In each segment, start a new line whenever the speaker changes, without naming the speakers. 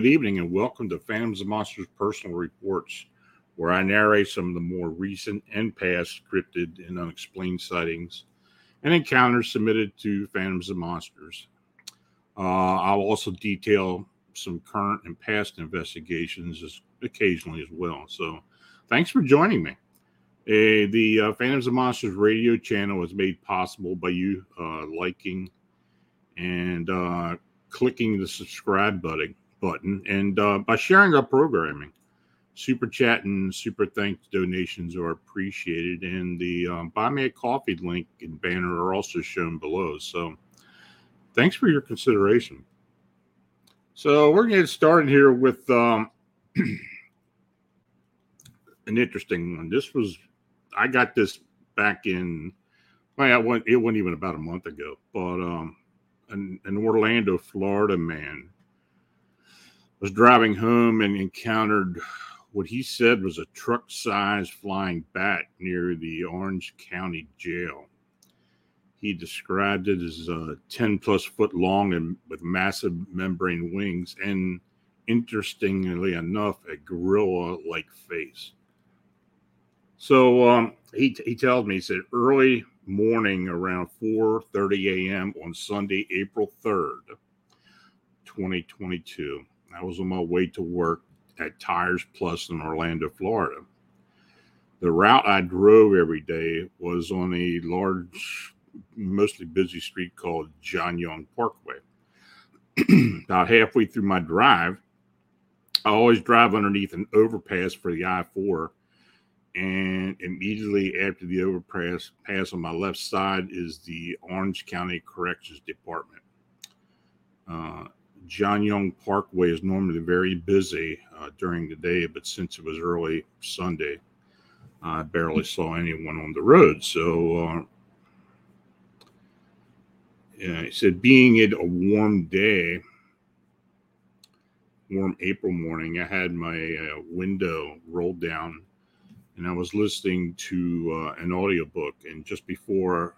Good evening and welcome to Phantoms and Monsters Personal Reports, where I narrate some of the more recent and past cryptid and unexplained sightings and encounters submitted to Phantoms and Monsters. Uh, I'll also detail some current and past investigations as, occasionally as well. So, thanks for joining me. Uh, the uh, Phantoms and Monsters radio channel was made possible by you uh, liking and uh, clicking the subscribe button button and uh, by sharing our programming. Super chat and super thanks donations are appreciated, and the um, buy me a coffee link and banner are also shown below. So, thanks for your consideration. So, we're going to get started here with um, an interesting one. This was I got this back in well, it wasn't, it wasn't even about a month ago, but um, an, an Orlando, Florida man was driving home and encountered what he said was a truck sized flying bat near the Orange County jail. He described it as uh, 10 plus foot long and with massive membrane wings and, interestingly enough, a gorilla like face. So um, he, he tells me, he said, early morning around 4.30 a.m. on Sunday, April 3rd, 2022. I was on my way to work at Tires Plus in Orlando, Florida. The route I drove every day was on a large, mostly busy street called John Young Parkway. About halfway through my drive, I always drive underneath an overpass for the I 4 and immediately after the overpass pass on my left side is the Orange County Corrections Department. Uh, John Young Parkway is normally very busy uh, during the day, but since it was early Sunday, I barely saw anyone on the road. So, uh, yeah, he said, being it a warm day, warm April morning, I had my uh, window rolled down and I was listening to uh, an audiobook. And just before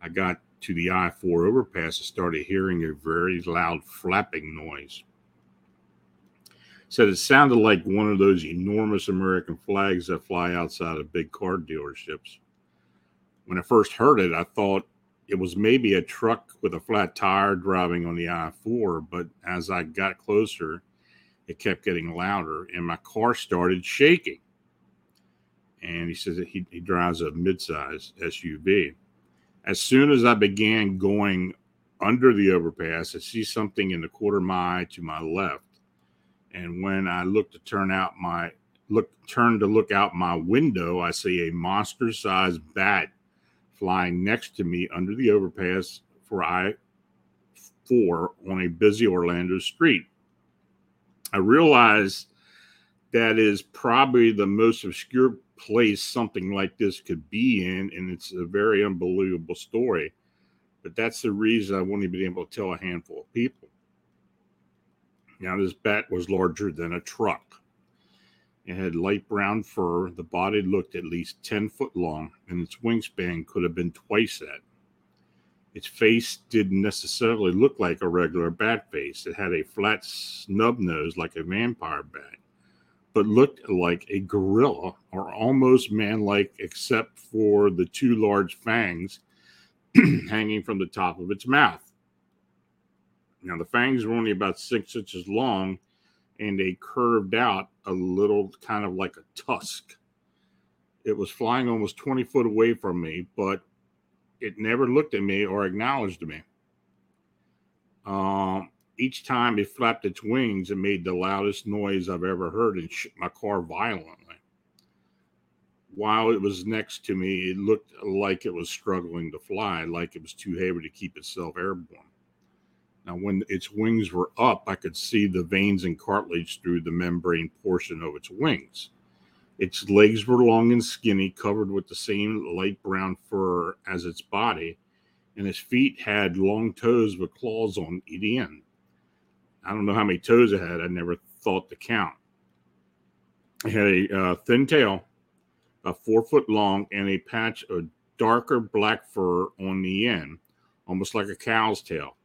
I got to the I 4 overpass, I started hearing a very loud flapping noise. Said it sounded like one of those enormous American flags that fly outside of big car dealerships. When I first heard it, I thought it was maybe a truck with a flat tire driving on the I 4, but as I got closer, it kept getting louder and my car started shaking and he says that he, he drives a midsize SUV. As soon as I began going under the overpass, I see something in the quarter mile to my left. And when I look to turn out my look turn to look out my window, I see a monster-sized bat flying next to me under the overpass for I four on a busy Orlando street. I realize that is probably the most obscure place something like this could be in, and it's a very unbelievable story. But that's the reason I've only been able to tell a handful of people. Now, this bat was larger than a truck. It had light brown fur. The body looked at least 10 foot long, and its wingspan could have been twice that. Its face didn't necessarily look like a regular bat face. It had a flat snub nose like a vampire bat but looked like a gorilla or almost man like, except for the two large fangs hanging from the top of its mouth. Now, the fangs were only about six inches long and they curved out a little kind of like a tusk. It was flying almost 20 foot away from me, but it never looked at me or acknowledged me. Um, each time it flapped its wings, it made the loudest noise I've ever heard and shook my car violently. While it was next to me, it looked like it was struggling to fly, like it was too heavy to keep itself airborne. Now, when its wings were up, I could see the veins and cartilage through the membrane portion of its wings. Its legs were long and skinny, covered with the same light brown fur as its body, and its feet had long toes with claws on each end. I don't know how many toes it had. I never thought to count. It had a uh, thin tail, a four foot long, and a patch of darker black fur on the end, almost like a cow's tail.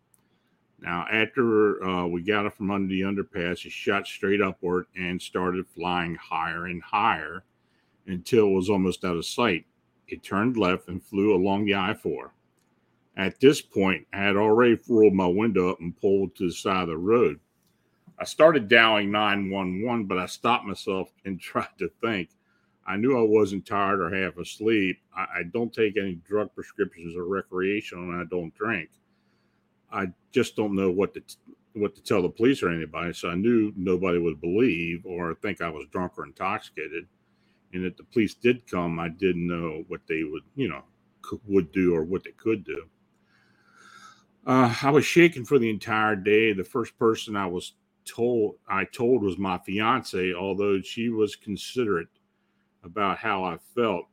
Now, after uh, we got it from under the underpass, it shot straight upward and started flying higher and higher until it was almost out of sight. It turned left and flew along the I 4. At this point, I had already rolled my window up and pulled to the side of the road. I started dialing 911, but I stopped myself and tried to think. I knew I wasn't tired or half asleep. I, I don't take any drug prescriptions or recreational, and I don't drink. I just don't know what to what to tell the police or anybody. So I knew nobody would believe or think I was drunk or intoxicated. And if the police did come, I didn't know what they would, you know, would do or what they could do. Uh, I was shaken for the entire day. The first person I was told I told was my fiance, although she was considerate about how I felt.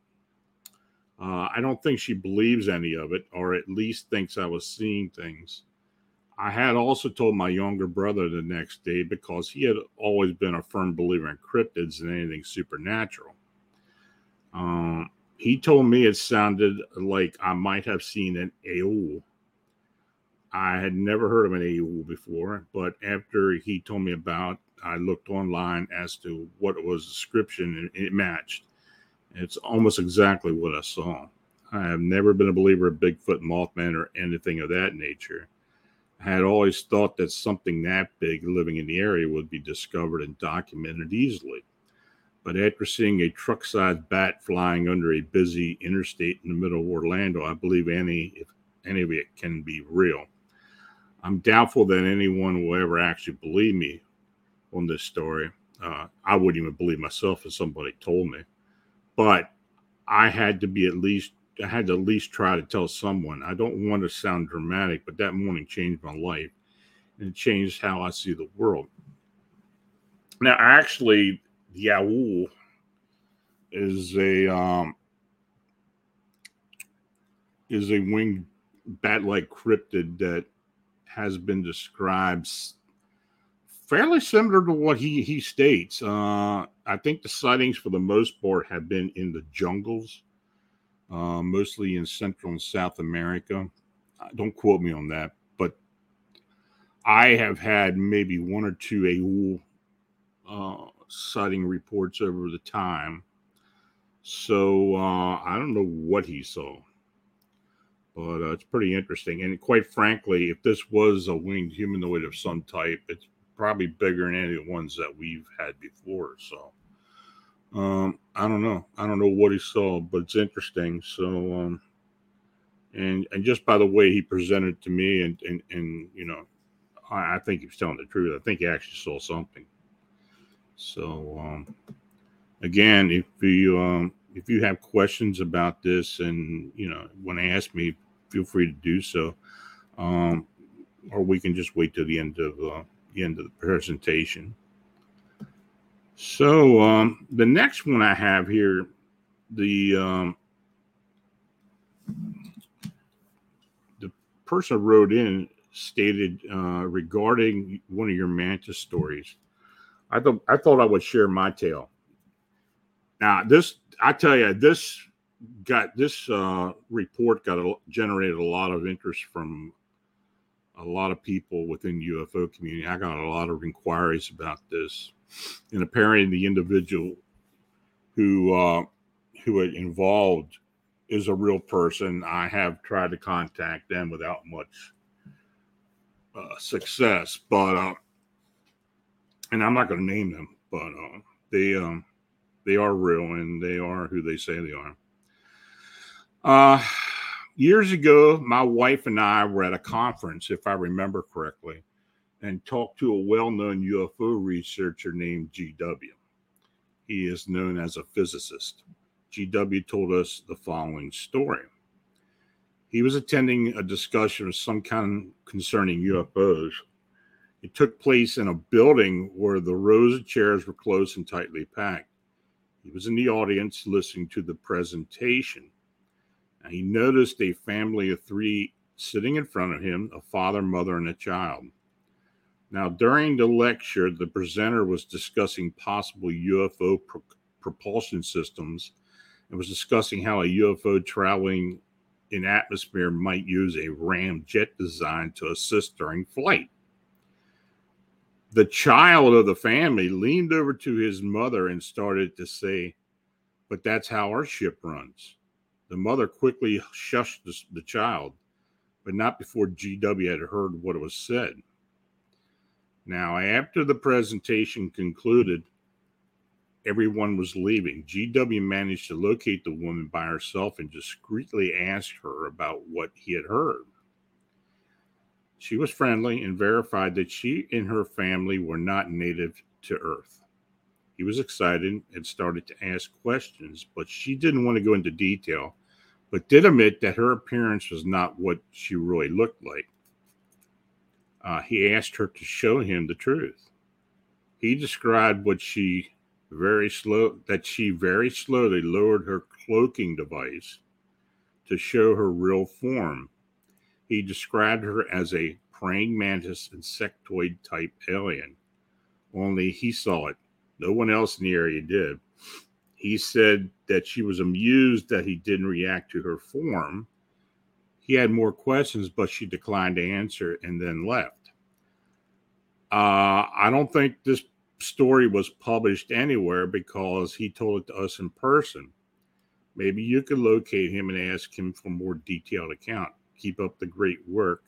Uh, I don't think she believes any of it, or at least thinks I was seeing things. I had also told my younger brother the next day because he had always been a firm believer in cryptids and anything supernatural. Um, he told me it sounded like I might have seen an Ahool. I had never heard of an Ahool before, but after he told me about, I looked online as to what was description and it matched. It's almost exactly what I saw. I have never been a believer of Bigfoot, Mothman, or anything of that nature. I had always thought that something that big living in the area would be discovered and documented easily. But after seeing a truck sized bat flying under a busy interstate in the middle of Orlando, I believe any, if any of it can be real. I'm doubtful that anyone will ever actually believe me on this story. Uh, I wouldn't even believe myself if somebody told me but I had to be at least I had to at least try to tell someone. I don't want to sound dramatic, but that morning changed my life and it changed how I see the world. Now, actually, the Ahool is a um, is a winged bat-like cryptid that has been described fairly similar to what he he states. Uh, I think the sightings, for the most part, have been in the jungles, uh, mostly in Central and South America. Uh, don't quote me on that, but I have had maybe one or two Ahool uh, sighting reports over the time. So uh, I don't know what he saw, but uh, it's pretty interesting. And quite frankly, if this was a winged humanoid of some type, it's probably bigger than any of the ones that we've had before. So um, I don't know. I don't know what he saw, but it's interesting. So um, and and just by the way he presented to me, and and and you know, I, I think he was telling the truth. I think he actually saw something. So um, again, if you um, if you have questions about this, and you know, want to ask me, feel free to do so. Um, or we can just wait till the end of uh, the end of the presentation. So um, the next one I have here, the um, the person wrote in stated uh, regarding one of your mantis stories. I thought I thought I would share my tale. Now this, I tell you, this got this uh, report got a, generated a lot of interest from a lot of people within UFO community. I got a lot of inquiries about this, and apparently the individual who uh, who it involved is a real person. I have tried to contact them without much uh, success, but uh, and I'm not going to name them, but uh, they um, they are real and they are who they say they are. Uh years ago, my wife and I were at a conference, if I remember correctly, and talked to a well known UFO researcher named GW. He is known as a physicist. GW told us the following story. He was attending a discussion of some kind concerning UFOs. It took place in a building where the rows of chairs were close and tightly packed. He was in the audience listening to the presentation he noticed a family of three sitting in front of him a father, mother, and a child. Now, during the lecture, the presenter was discussing possible UFO pro- propulsion systems and was discussing how a UFO traveling in atmosphere might use a ram jet design to assist during flight. The child of the family leaned over to his mother and started to say, But that's how our ship runs. The mother quickly shushed the, the child, but not before GW had heard what was said. Now, after the presentation concluded, everyone was leaving. GW managed to locate the woman by herself and discreetly asked her about what he had heard. She was friendly and verified that she and her family were not native to Earth. He was excited and started to ask questions, but she didn't want to go into detail, but did admit that her appearance was not what she really looked like. Uh, he asked her to show him the truth. He described what she very slow that she very slowly lowered her cloaking device to show her real form. He described her as a praying mantis insectoid type alien. Only he saw it. No one else in the area did. He said that she was amused that he didn't react to her form. He had more questions, but she declined to answer and then left. Uh, I don't think this story was published anywhere because he told it to us in person. Maybe you could locate him and ask him for more detailed account. Keep up the great work.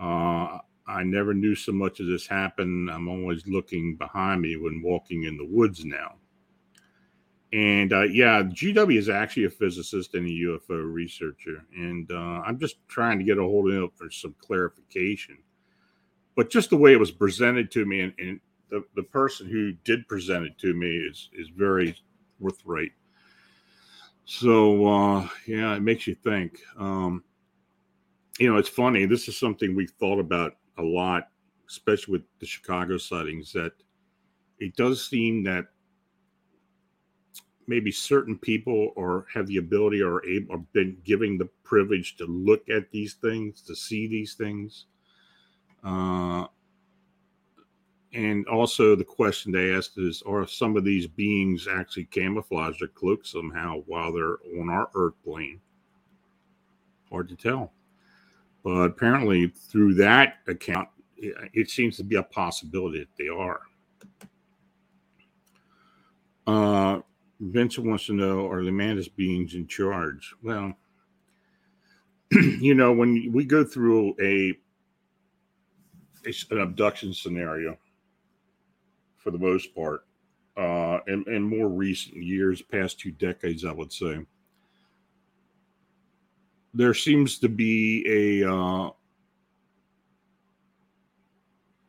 Uh, I never knew so much of this happen. I'm always looking behind me when walking in the woods now. And uh, yeah, GW is actually a physicist and a UFO researcher. And uh, I'm just trying to get a hold of him for some clarification. But just the way it was presented to me, and, and the, the person who did present it to me is, is very forthright. So, uh, yeah, it makes you think. Um, you know, it's funny. This is something we've thought about a lot, especially with the Chicago sightings, that it does seem that maybe certain people or have the ability or able or been given the privilege to look at these things, to see these things. Uh, and also the question they asked is are some of these beings actually camouflaged or cloaked somehow while they're on our earth plane? Hard to tell. But apparently through that account it, it seems to be a possibility that they are. Uh, Vincent wants to know are the mantis beings in charge? Well, you know, when we go through a, a, an abduction scenario, for the most part, uh, in, in more recent years, past two decades, I would say. There seems to be a uh,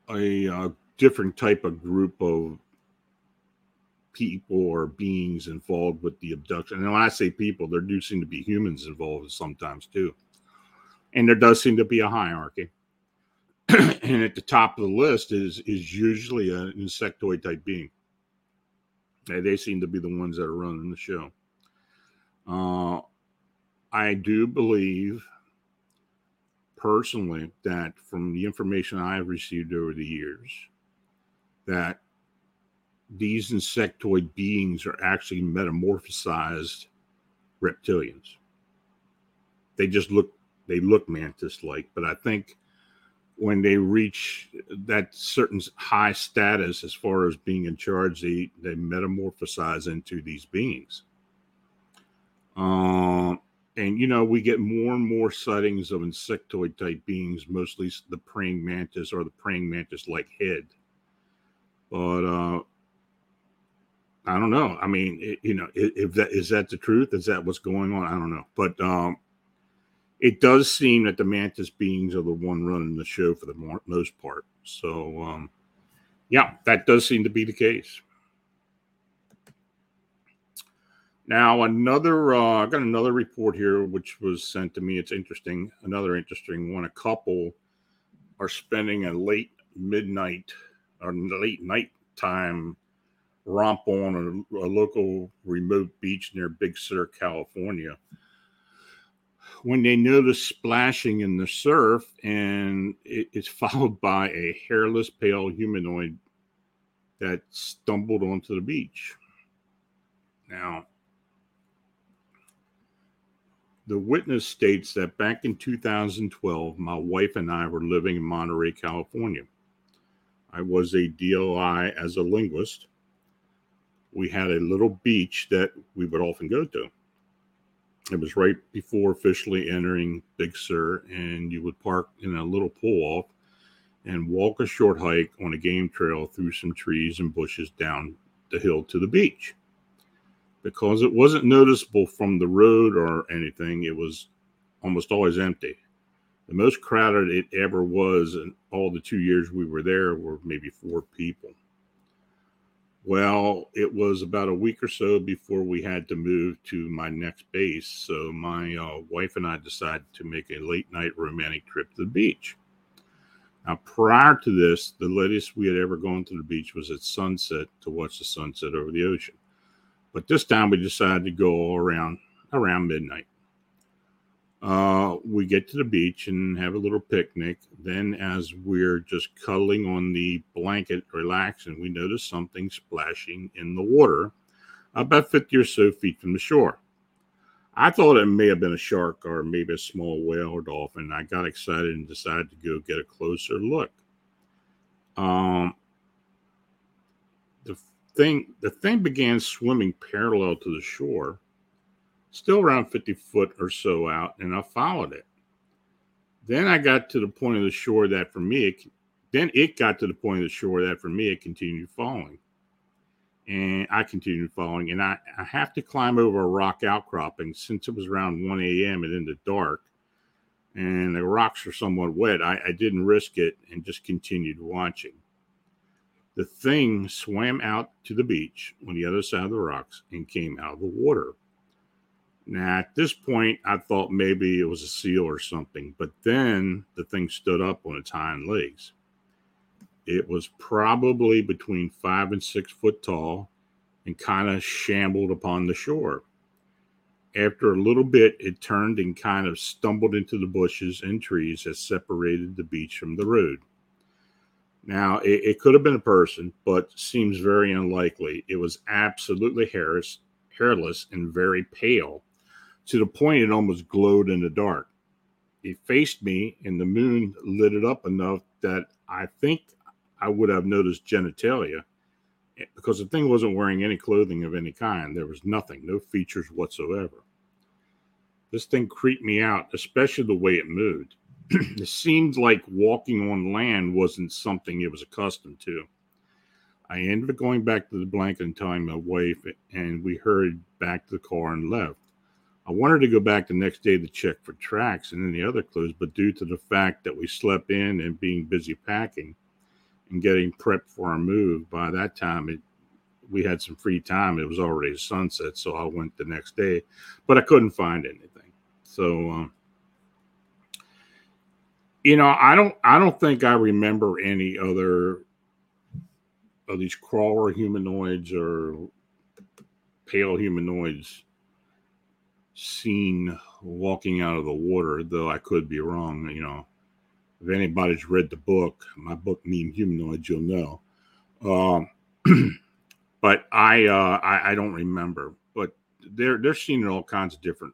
a uh, different type of group of people or beings involved with the abduction. And when I say people, there do seem to be humans involved sometimes too. And there does seem to be a hierarchy. and at the top of the list is is usually an insectoid type being. they seem to be the ones that are running the show. Uh, I do believe personally that from the information I've received over the years, that these insectoid beings are actually metamorphosized reptilians. They just look they look mantis like, but I think when they reach that certain high status as far as being in charge, they, they metamorphosize into these beings. Um, and you know, we get more and more sightings of insectoid type beings, mostly the praying mantis or the praying mantis like head. But uh, I don't know. I mean, it, you know, if that is that the truth, is that what's going on? I don't know. But um, it does seem that the mantis beings are the one running the show for the most part. So, um, yeah, that does seem to be the case. Now, another, uh, I got another report here which was sent to me. It's interesting. Another interesting one. A couple are spending a late midnight or late night time romp on a, a local remote beach near Big Sur, California when they notice splashing in the surf and it, it's followed by a hairless pale humanoid that stumbled onto the beach now the witness states that back in 2012, my wife and I were living in Monterey, California. I was a DLI as a linguist. We had a little beach that we would often go to. It was right before officially entering Big Sur, and you would park in a little pull off and walk a short hike on a game trail through some trees and bushes down the hill to the beach. Because it wasn't noticeable from the road or anything, it was almost always empty. The most crowded it ever was in all the two years we were there were maybe four people. Well, it was about a week or so before we had to move to my next base. So my uh, wife and I decided to make a late night romantic trip to the beach. Now, prior to this, the latest we had ever gone to the beach was at sunset to watch the sunset over the ocean. But this time we decided to go around around midnight. Uh, we get to the beach and have a little picnic. Then, as we're just cuddling on the blanket, relaxing, we notice something splashing in the water about 50 or so feet from the shore. I thought it may have been a shark or maybe a small whale or dolphin. I got excited and decided to go get a closer look. Um, the thing, the thing began swimming parallel to the shore still around 50 foot or so out, and I followed it. Then I got to the point of the shore that for me, it, then it got to the point of the shore that for me, it continued falling. And I continued falling, and I, I have to climb over a rock outcropping since it was around 1 a.m. and in the dark, and the rocks are somewhat wet. I, I didn't risk it and just continued watching. The thing swam out to the beach on the other side of the rocks and came out of the water. Now, at this point, I thought maybe it was a seal or something, but then the thing stood up on its hind legs. It was probably between five and six foot tall and kind of shambled upon the shore. After a little bit, it turned and kind of stumbled into the bushes and trees that separated the beach from the road. Now, it, it could have been a person, but seems very unlikely. It was absolutely hairless, hairless and very pale to the point it almost glowed in the dark. It faced me, and the moon lit it up enough that I think I would have noticed genitalia eh, because the thing wasn't wearing any clothing of any kind. There was nothing, no features whatsoever. This thing creeped me out, especially the way it moved. it seemed like walking on land wasn't something it was accustomed to. I ended up going back to the blanket and telling my wife, and we hurried back to the car and left. I wanted to go back the next day to check for tracks and any other clues, but due to the fact that we slept in and being busy packing and getting prepped for our move, by that time it we had some free time. It was already sunset, so I went the next day, but I couldn't find anything. So, um, you know, I don't, I don't think I remember any other of these crawler humanoids or pale humanoids seen walking out of the water, though I could be wrong. You know, if anybody's read the book, my book Meme Humanoids, you'll know. Um, but I, uh, I, I don't remember. But they're they're seen in all kinds of different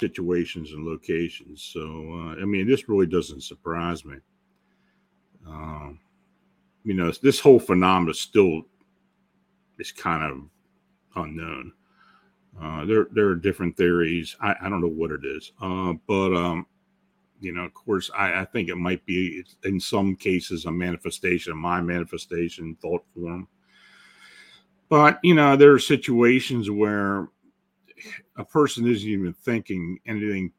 situations and locations. So, uh, I mean, this really doesn't surprise me. Um, you know, this whole phenomenon still is kind of unknown. Uh, there, there are different theories. I, I don't know what it is, uh, but um, you know, of course, I, I think it might be in some cases a manifestation of my manifestation thought form. But you know, there are situations where a person isn't even thinking anything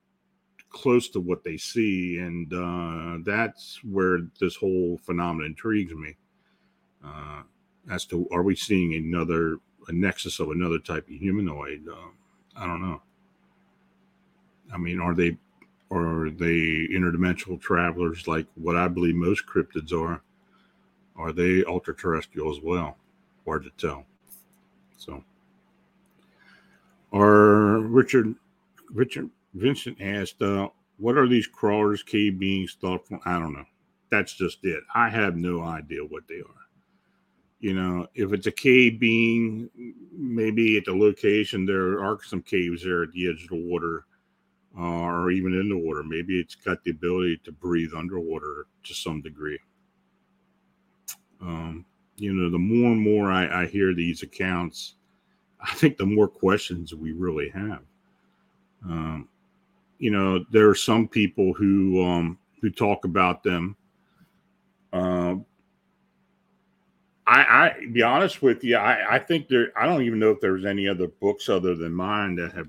close to what they see, and uh, that's where this whole phenomenon intrigues me. Uh, as to are we seeing another a nexus of another type of humanoid? Uh, I don't know. I mean, are they are they interdimensional travelers like what I believe most cryptids are? Are they ultra terrestrial as well? Hard to tell. So, our Richard Richard Vincent asked, uh, "What are these crawlers, cave beings thought from?" I don't know. That's just it. I have no idea what they are. You know, if it's a cave being, maybe at the location there are some caves there at the edge of the water, uh, or even in the water. Maybe it's got the ability to breathe underwater to some degree. Um, you know, the more and more I, I hear these accounts, I think the more questions we really have. Um, you know, there are some people who um, who talk about them. Uh, I, I be honest with you, I, I think there. I don't even know if there's any other books other than mine that have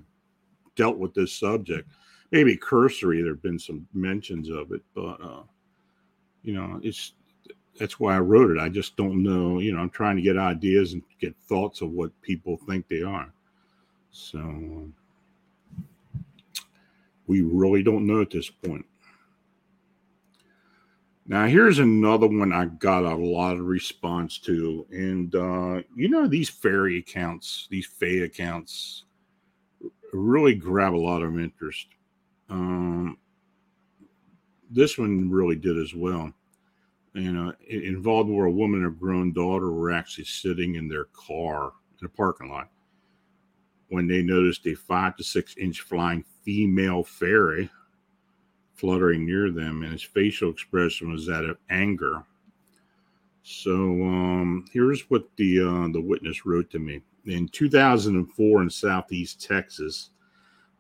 dealt with this subject. Maybe cursory, there have been some mentions of it, but uh, you know, it's that's why I wrote it. I just don't know. You know, I'm trying to get ideas and get thoughts of what people think they are. So we really don't know at this point. Now, here's another one I got a lot of response to. And, uh, you know, these fairy accounts, these Fae accounts really grab a lot of interest. Um, this one really did as well. You know, involved where a woman and a grown daughter were actually sitting in their car in a parking lot when they noticed a five to six inch flying female fairy fluttering near them, and his facial expression was that of anger. So um, here's what the uh, the witness wrote to me. In 2004 in Southeast Texas,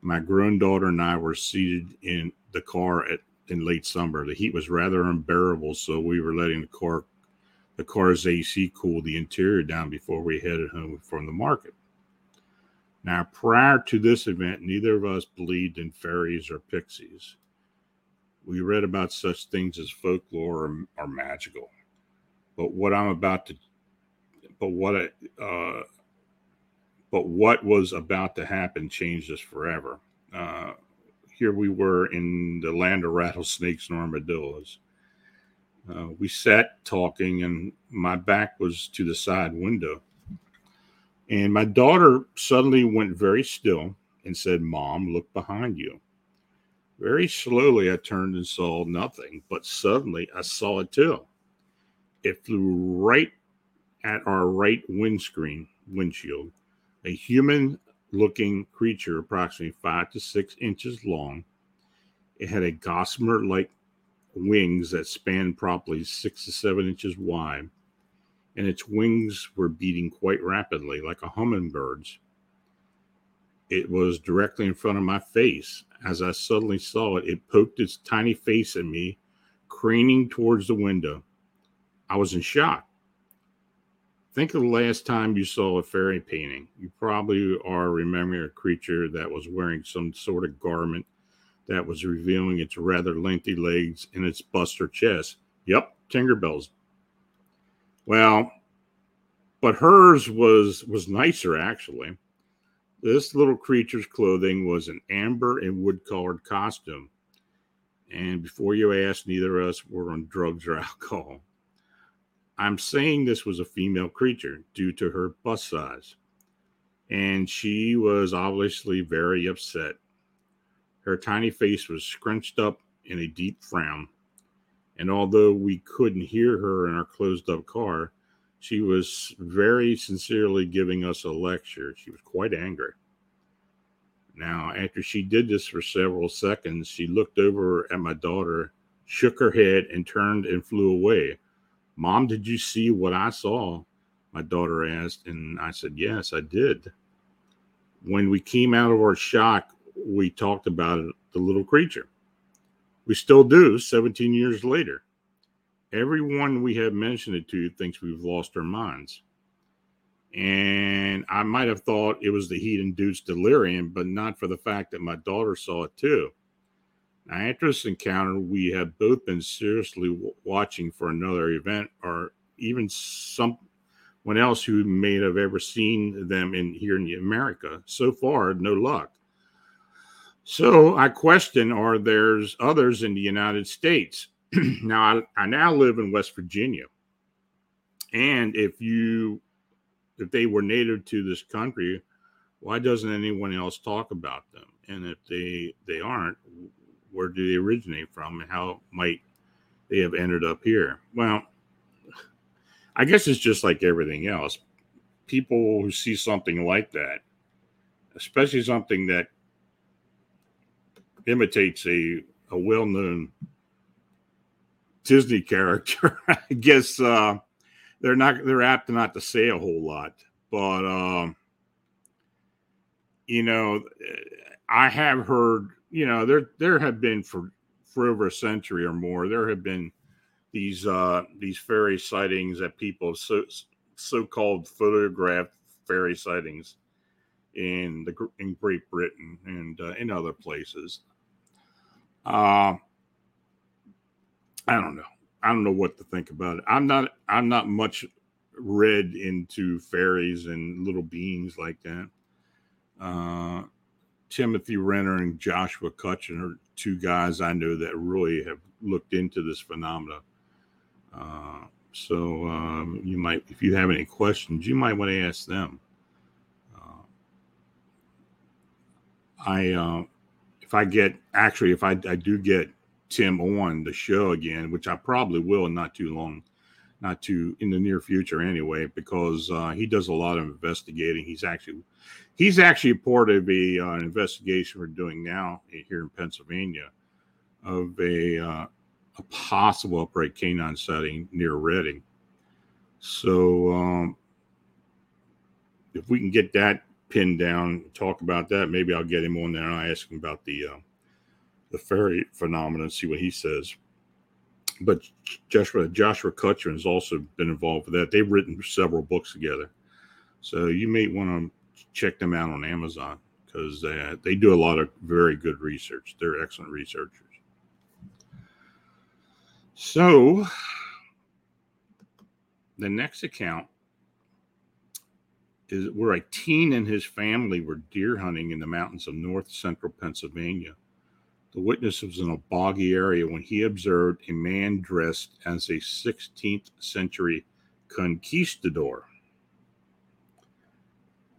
my grown daughter and I were seated in the car at in late summer. The heat was rather unbearable, so we were letting the car the car's AC cool the interior down before we headed home from the market. Now, prior to this event, neither of us believed in fairies or pixies. We read about such things as folklore or, or magical. But what I'm about to, but what I, uh, but what was about to happen changed us forever. Uh, here we were in the land of rattlesnakes and armadillos. Uh, we sat talking, and my back was to the side window. And my daughter suddenly went very still and said, Mom, look behind you. Very slowly, I turned and saw nothing, but suddenly I saw it too. It flew right at our right windscreen, windshield. A human looking creature, approximately five to six inches long. It had a gossamer like wings that spanned probably six to seven inches wide and its wings were beating quite rapidly, like a hummingbird's. It was directly in front of my face. As I suddenly saw it, it poked its tiny face at me, craning towards the window. I was in shock. Think of the last time you saw a fairy painting. You probably are remembering a creature that was wearing some sort of garment that was revealing its rather lengthy legs and its buster chest. Yep, Tinkerbell's well, but hers was was nicer actually. This little creature's clothing was an amber and wood colored costume. And before you ask, neither of us were on drugs or alcohol. I'm saying this was a female creature due to her bust size. And she was obviously very upset. Her tiny face was scrunched up in a deep frown. And although we couldn't hear her in our closed up car, she was very sincerely giving us a lecture. She was quite angry. Now, after she did this for several seconds, she looked over at my daughter, shook her head, and turned and flew away. Mom, did you see what I saw? My daughter asked, and I said, Yes, I did. When we came out of our shock, we talked about it, the little creature. We still do 17 years later. Everyone we have mentioned it to thinks we've lost our minds. And I might have thought it was the heat induced delirium, but not for the fact that my daughter saw it too. Now, after this encounter, we have both been seriously w- watching for another event or even someone else who may have ever seen them in here in America. So far, no luck. So I question are there's others in the United States. now I, I now live in West Virginia. And if you if they were native to this country, why doesn't anyone else talk about them? And if they they aren't, where do they originate from and how might they have ended up here? Well, I guess it's just like everything else. People who see something like that, especially something that imitates a, a well known Disney character, I guess uh, they're not they're apt not to say a whole lot. But um, you know, I have heard, you know, there there have been for for over a century or more, there have been these uh these fairy sightings that people so so-called photographed fairy sightings in the in Great Britain and uh, in other places. Uh, I don't know. I don't know what to think about it. I'm not. I'm not much read into fairies and little beings like that. Uh, Timothy Renner and Joshua Cutchin are two guys I know that really have looked into this phenomena. Uh, so um, you might, if you have any questions, you might want to ask them. Uh, I, uh, if I get actually, if I, I do get Tim on the show again, which I probably will not too long, not too in the near future anyway, because uh, he does a lot of investigating. He's actually he's actually part of a uh, an investigation we're doing now here in Pennsylvania of a uh, a possible upright canine sighting near Reading. So um, if we can get that pinned down, talk about that, maybe I'll get him on there and I'll ask him about the uh, the fairy phenomenon, see what he says. But Joshua Joshua Cutchin has also been involved with that. They've written several books together, so you may want to check them out on Amazon because uh, they do a lot of very good research. They're excellent researchers. So the next account is where a teen and his family were deer hunting in the mountains of north central Pennsylvania. The witness was in a boggy area when he observed a man dressed as a 16th century conquistador.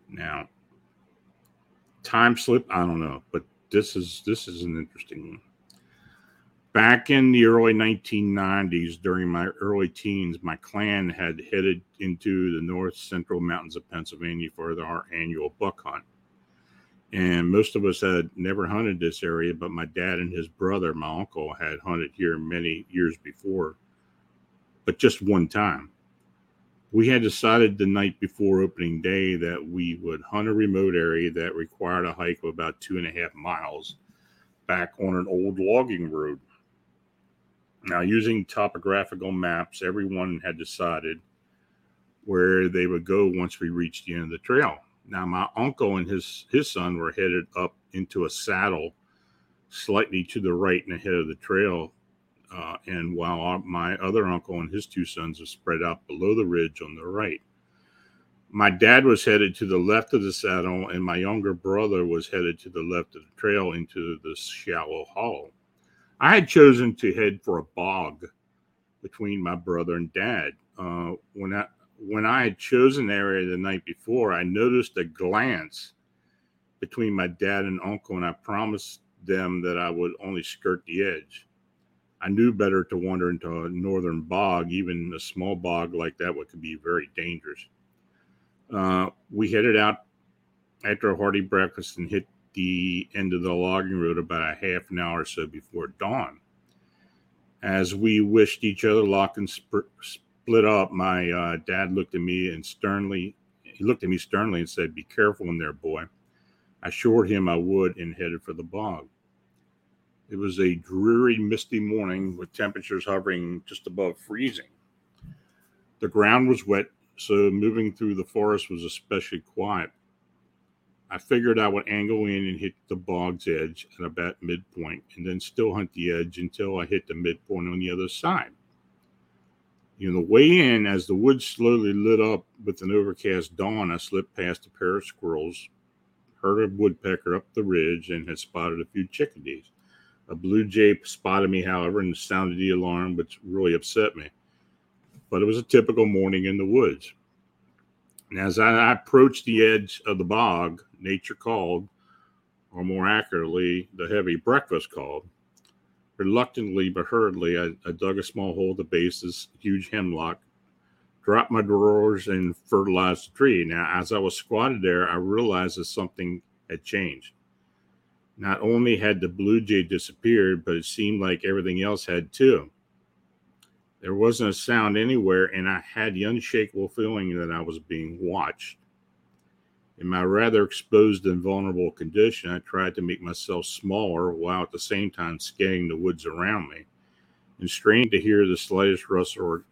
Now, time slip, I don't know, but this is this is an interesting one. Back in the early 1990s, during my early teens, my clan had headed into the north central mountains of Pennsylvania for our annual buck hunt. And most of us had never hunted this area, but my dad and his brother, my uncle, had hunted here many years before, but just one time. We had decided the night before opening day that we would hunt a remote area that required a hike of about two and a half miles back on an old logging road. Now, using topographical maps, everyone had decided where they would go once we reached the end of the trail. Now, my uncle and his his son were headed up into a saddle, slightly to the right and ahead of the trail, uh, and while my other uncle and his two sons were spread out below the ridge on the right. My dad was headed to the left of the saddle, and my younger brother was headed to the left of the trail into the shallow hollow. I had chosen to head for a bog between my brother and dad. Uh, when I when I had chosen the area the night before, I noticed a glance between my dad and uncle, and I promised them that I would only skirt the edge. I knew better to wander into a northern bog, even a small bog like that, what could be very dangerous. Uh, we headed out after a hearty breakfast and hit the end of the logging road about a half an hour or so before dawn. As we wished each other luck and sp- split up, my uh, dad looked at me and sternly, he looked at me sternly and said, Be careful in there, boy. I assured him I would and headed for the bog. It was a dreary, misty morning with temperatures hovering just above freezing. The ground was wet, so moving through the forest was especially quiet. I figured I would angle in and hit the bog's edge at about midpoint and then still hunt the edge until I hit the midpoint on the other side. You know, the way in, as the woods slowly lit up with an overcast dawn, I slipped past a pair of squirrels heard a woodpecker up the ridge and had spotted a few chickadees. A blue jay spotted me, however, and sounded the alarm, which really upset me. But it was a typical morning in the woods. And as I approached the edge of the bog, nature called, or more accurately, the heavy breakfast called. Reluctantly but hurriedly, I, I dug a small hole at the base of this huge hemlock, dropped my drawers, and fertilized the tree. Now, as I was squatted there, I realized that something had changed. Not only had the blue jay disappeared, but it seemed like everything else had too. There wasn't a sound anywhere, and I had the unshakable feeling that I was being watched. In my rather exposed and vulnerable condition, I tried to make myself smaller while at the same time scanning the woods around me and strained to hear the slightest rustle or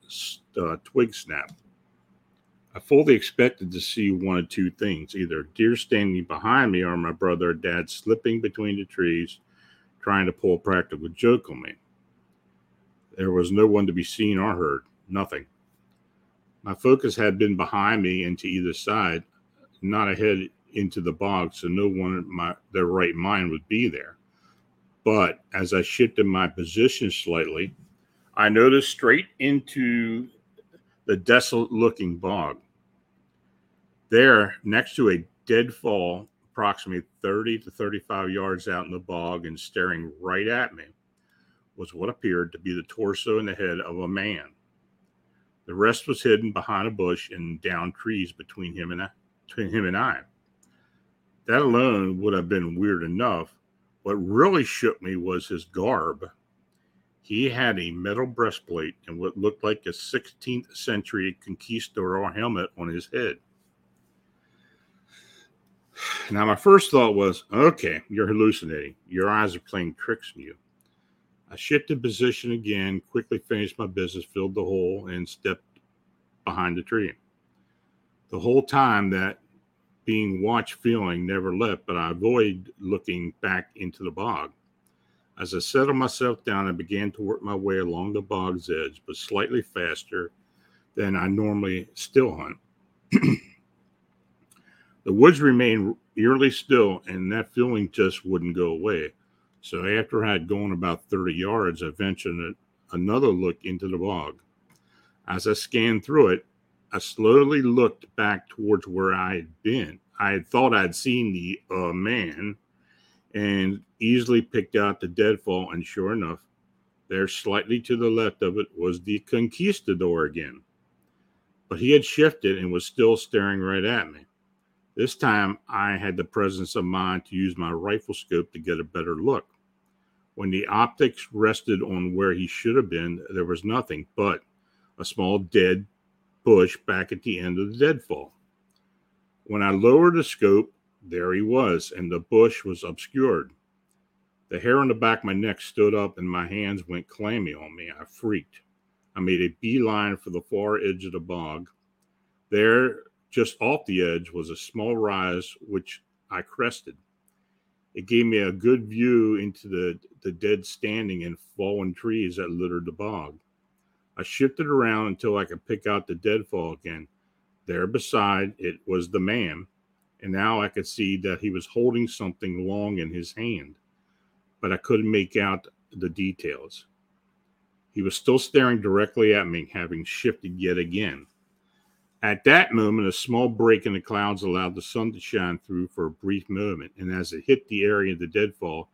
uh, twig snap. I fully expected to see one of two things either deer standing behind me or my brother or dad slipping between the trees, trying to pull a practical joke on me. There was no one to be seen or heard, nothing. My focus had been behind me and to either side, not ahead into the bog, so no one in my their right mind would be there. But as I shifted my position slightly, I noticed straight into the desolate looking bog. There, next to a deadfall, approximately 30 to 35 yards out in the bog and staring right at me, was what appeared to be the torso and the head of a man. The rest was hidden behind a bush and down trees between him and between him and I. That alone would have been weird enough. What really shook me was his garb. He had a metal breastplate and what looked like a 16th century conquistador helmet on his head. Now, my first thought was, okay, you're hallucinating. Your eyes are playing tricks on you. I shifted position again, quickly finished my business, filled the hole, and stepped behind the tree. The whole time that being watched feeling never left, but I avoid looking back into the bog. As I settled myself down, I began to work my way along the bog's edge, but slightly faster than I normally still hunt. the woods remained eerily still, and that feeling just wouldn't go away. So after I had gone about 30 yards, I ventured another look into the bog. As I scanned through it, I slowly looked back towards where I had been. I had thought I'd seen the uh, man and easily picked out the deadfall, and sure enough, there slightly to the left of it was the conquistador again. But he had shifted and was still staring right at me. This time I had the presence of mind to use my rifle scope to get a better look. When the optics rested on where he should have been, there was nothing but a small dead bush back at the end of the deadfall. When I lowered the scope, there he was, and the bush was obscured. The hair on the back of my neck stood up and my hands went clammy on me. I freaked. I made a beeline for the far edge of the bog. There, just off the edge was a small rise which I crested. It gave me a good view into the, the dead standing and fallen trees that littered the bog. I shifted around until I could pick out the deadfall again. There beside it was the man, and now I could see that he was holding something long in his hand, but I couldn't make out the details. He was still staring directly at me, having shifted yet again. At that moment, a small break in the clouds allowed the sun to shine through for a brief moment, and as it hit the area of the deadfall,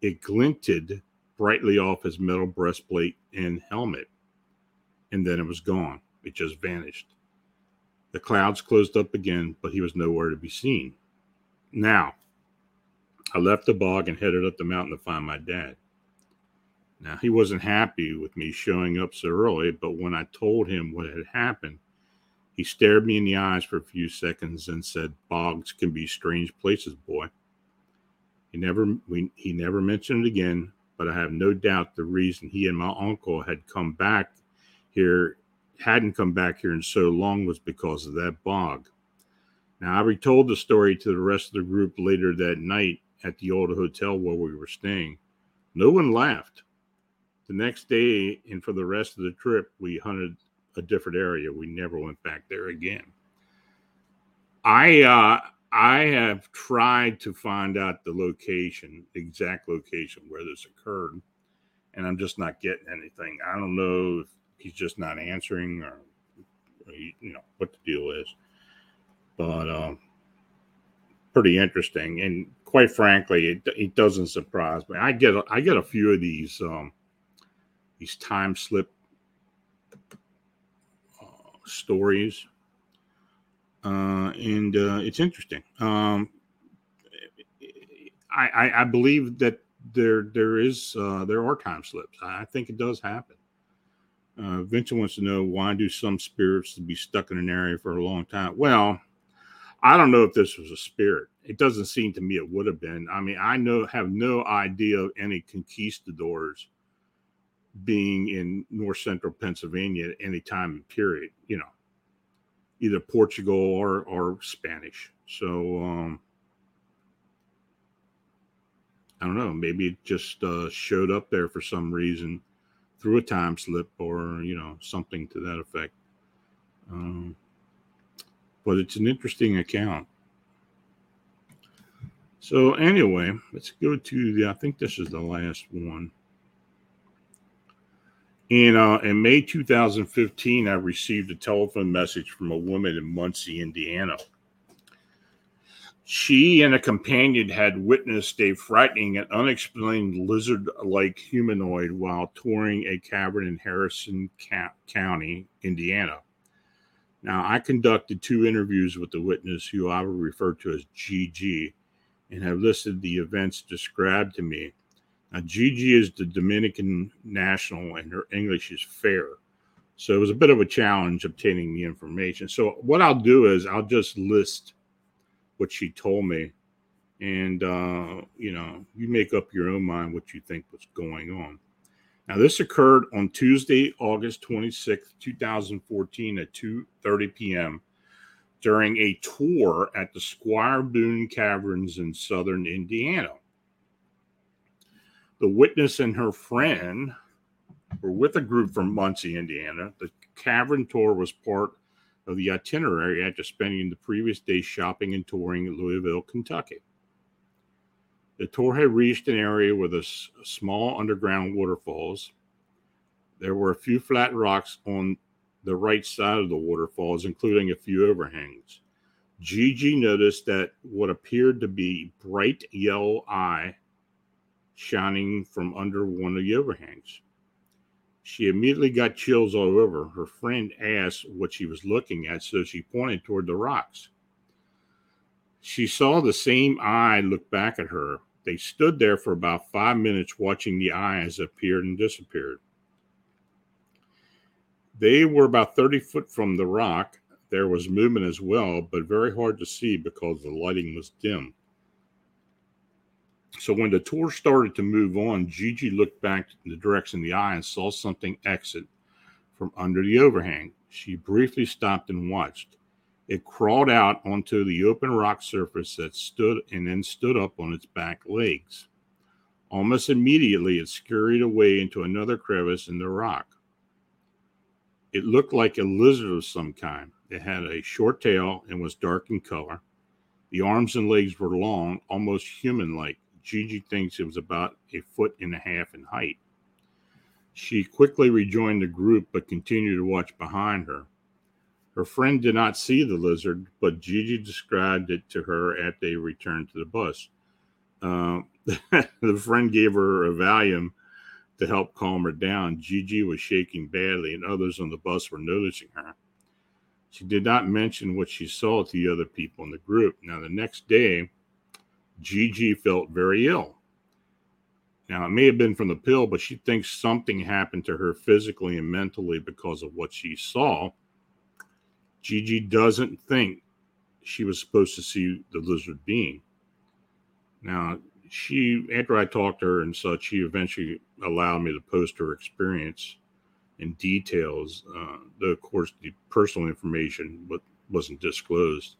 it glinted brightly off his metal breastplate and helmet. And then it was gone. It just vanished. The clouds closed up again, but he was nowhere to be seen. Now, I left the bog and headed up the mountain to find my dad. Now, he wasn't happy with me showing up so early, but when I told him what had happened, he stared me in the eyes for a few seconds and said, "Bogs can be strange places, boy." He never we, he never mentioned it again, but I have no doubt the reason he and my uncle had come back here hadn't come back here in so long was because of that bog. Now I retold the story to the rest of the group later that night at the old hotel where we were staying. No one laughed. The next day and for the rest of the trip, we hunted a different area. We never went back there again. I uh, I have tried to find out the location, exact location where this occurred, and I'm just not getting anything. I don't know if he's just not answering or, you know, what the deal is. But um, pretty interesting, and quite frankly, it, it doesn't surprise me. I get I get a few of these um, these time slip uh, stories uh, and uh, it's interesting. Um, I, I, I, believe that there there is uh, there are time slips. I think it does happen. Uh, Vincent wants to know why do some spirits be stuck in an area for a long time? Well, I don't know if this was a spirit. It doesn't seem to me it would have been. I mean, I know have no idea of any conquistadors being in north central Pennsylvania at any time period. You know, either Portugal or or Spanish. So um, I don't know. Maybe it just uh, showed up there for some reason through a time slip or you know something to that effect. Um, but it's an interesting account. So anyway, let's go to the. I think this is the last one. In, uh, in May 2015, I received a telephone message from a woman in Muncie, Indiana. She and a companion had witnessed a frightening and unexplained lizard like humanoid while touring a cavern in Harrison County, Indiana. Now, I conducted two interviews with the witness, who I will refer to as GG, and have listed the events described to me. Now, Gigi is the Dominican national, and her English is fair. So it was a bit of a challenge obtaining the information. So what I'll do is I'll just list what she told me, and uh, you know, you make up your own mind what you think was going on. Now, this occurred on Tuesday, August 26th, 2014 at 2:30 p.m. during a tour at the Squire Boone Caverns in southern Indiana. The witness and her friend were with a group from Muncie, Indiana. The cavern tour was part of the itinerary after spending the previous day shopping and touring Louisville, Kentucky. The tour had reached an area with a small underground waterfalls. There were a few flat rocks on the right side of the waterfalls, including a few overhangs. Gigi noticed that what appeared to be bright yellow eye shining from under one of the overhangs. She immediately got chills all over. Her friend asked what she was looking at, so she pointed toward the rocks. She saw the same eye look back at her. They stood there for about five minutes watching the eye as it appeared and disappeared. They were about 30 foot from the rock. There was movement as well, but very hard to see because the lighting was dim. So when the tour started to move on, Gigi looked back in the direction of the eye and saw something exit from under the overhang. She briefly stopped and watched. It crawled out onto the open rock surface that stood and then stood up on its back legs. Almost immediately, it scurried away into another crevice in the rock. It looked like a lizard of some kind. It had a short tail and was dark in color. The arms and legs were long, almost human like. Gigi thinks it was about a foot and a half in height. She quickly rejoined the group but continued to watch behind her. Her friend did not see the lizard, but Gigi described it to her at they returned to the bus. Uh, the friend gave her a Valium to help calm her down. Gigi was shaking badly, and others on the bus were noticing her. She did not mention what she saw to the other people in the group. Now, the next day, Gigi felt very ill. Now, it may have been from the pill, but she thinks something happened to her physically and mentally because of what she saw. Gigi doesn't think she was supposed to see the lizard being. Now, she, after I talked to her and such, she eventually allowed me to post her experience in details. Uh, though, of course, the personal information wasn't disclosed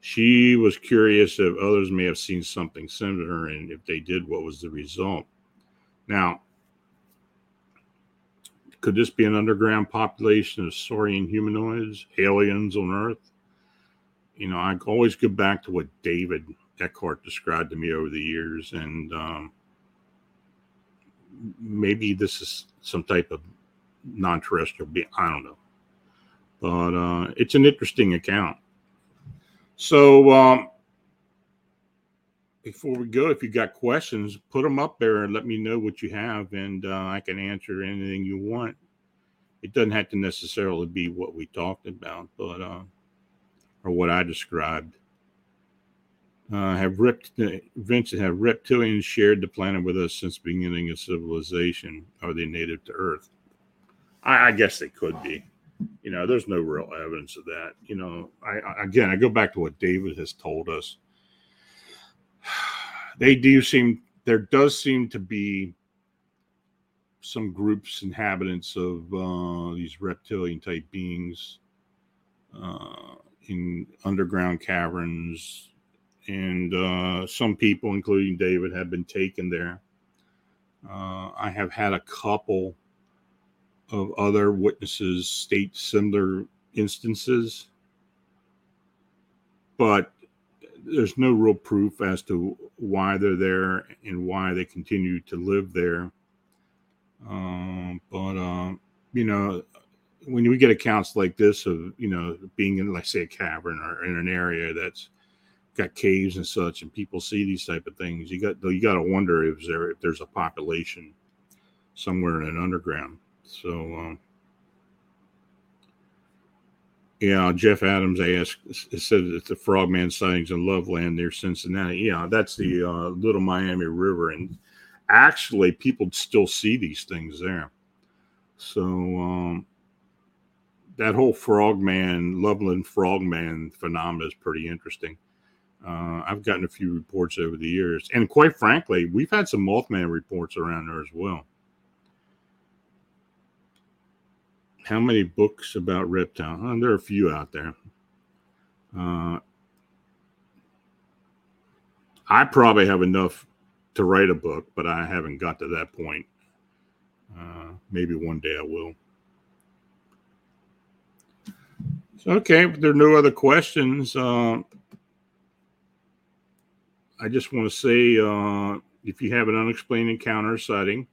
she was curious if others may have seen something similar and if they did, what was the result. Now, could this be an underground population of saurian humanoids, aliens on Earth? you know, I always go back to what David Eckhart described to me over the years, and um, maybe this is some type of non-terrestrial being. I don't know, but uh, it's an interesting account. So um, before we go, if you got questions, put them up there and let me know what you have, and uh, I can answer anything you want. It doesn't have to necessarily be what we talked about, but uh, or what I described. Uh, have rept- Vincent have reptilians shared the planet with us since beginning of civilization? Are they native to Earth? I, I guess they could be. You know, there's no real evidence of that. You know, I, I again I go back to what David has told us. They do seem there does seem to be some groups inhabitants of uh, these reptilian type beings uh, in underground caverns and uh, some people, including David, have been taken there. Uh, I have had a couple of other witnesses state similar instances, but there's no real proof as to why they're there and why they continue to live there. Um, but uh, you know, when we get accounts like this of you know being in, let's say, a cavern or in an area that's got caves and such, and people see these type of things, you got you got to wonder if there if there's a population somewhere in an underground. So, um, yeah, Jeff Adams asked it said that the Frogman sightings in Loveland near Cincinnati. Yeah, that's the uh, Little Miami River, and actually, people still see these things there. So, um, that whole Frogman, Loveland Frogman phenomenon is pretty interesting. Uh, I've gotten a few reports over the years, and quite frankly, we've had some Mothman reports around there as well. How many books about reptile? Uh, there are a few out there. Uh, I probably have enough to write a book, but I haven't got to that point. Uh, maybe one day I will. Okay, if there are no other questions. Uh, I just want to say uh, if you have an unexplained encounter sighting,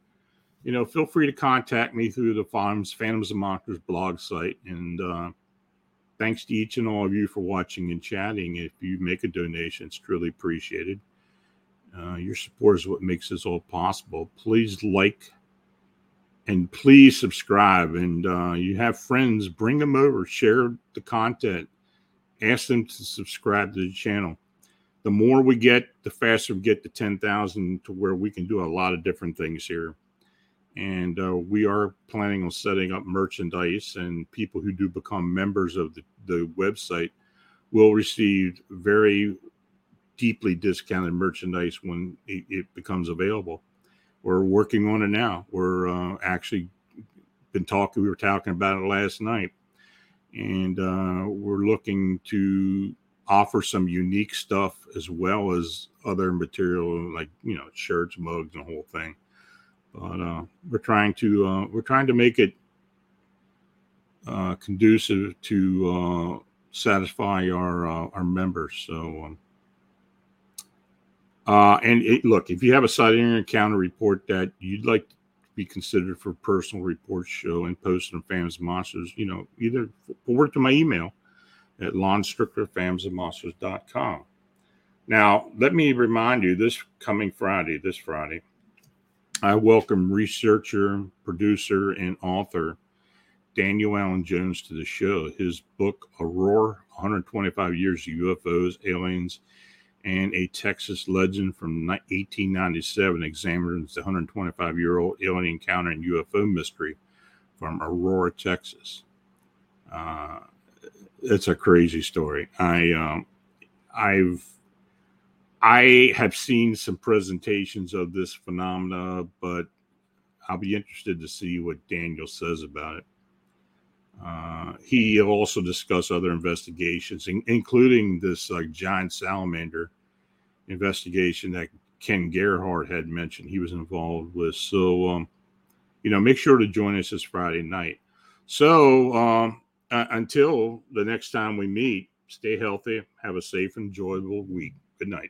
you know, feel free to contact me through the Phantoms, Phantoms and Monsters blog site. And uh, thanks to each and all of you for watching and chatting. If you make a donation, it's truly appreciated. Uh, your support is what makes this all possible. Please like and please subscribe. And uh, you have friends, bring them over, share the content, ask them to subscribe to the channel the more we get, the faster we get to 10,000 to where we can do a lot of different things here. And uh, we are planning on setting up merchandise, and people who do become members of the, the website will receive very deeply discounted merchandise when it, it becomes available. We're working on it now. We're uh, actually been talking, we were talking about it last night, and uh, we're looking to offer some unique stuff as well as other material like you know shirts mugs and the whole thing but uh, we're trying to uh, we're trying to make it uh, conducive to uh, satisfy our uh, our members so um, uh, and it, look if you have a sighting or encounter report that you'd like to be considered for personal report show and post on Phantoms and Monsters you know either forward to my email at lonstricklerphantomsandmonsters.com. Now, let me remind you this coming Friday, this Friday, I welcome researcher, producer, and author Daniel Allen Jones to the show. His book, Aurora 125 Years of UFOs, Aliens, and a Texas Legend from 1897 examines the 125 year old alien encounter and UFO mystery from Aurora, Texas. Uh, it's a crazy story. I um, I've I have seen some presentations of this phenomena, but I'll be interested to see what Daniel says about it. Uh, he also discussed other investigations, in, including this uh, giant salamander investigation that Ken Gerhard had mentioned he was involved with. So, um, you know, make sure to join us this Friday night. So, um, uh, until the next time we meet, Stay healthy. Have a safe, enjoyable week. Good night.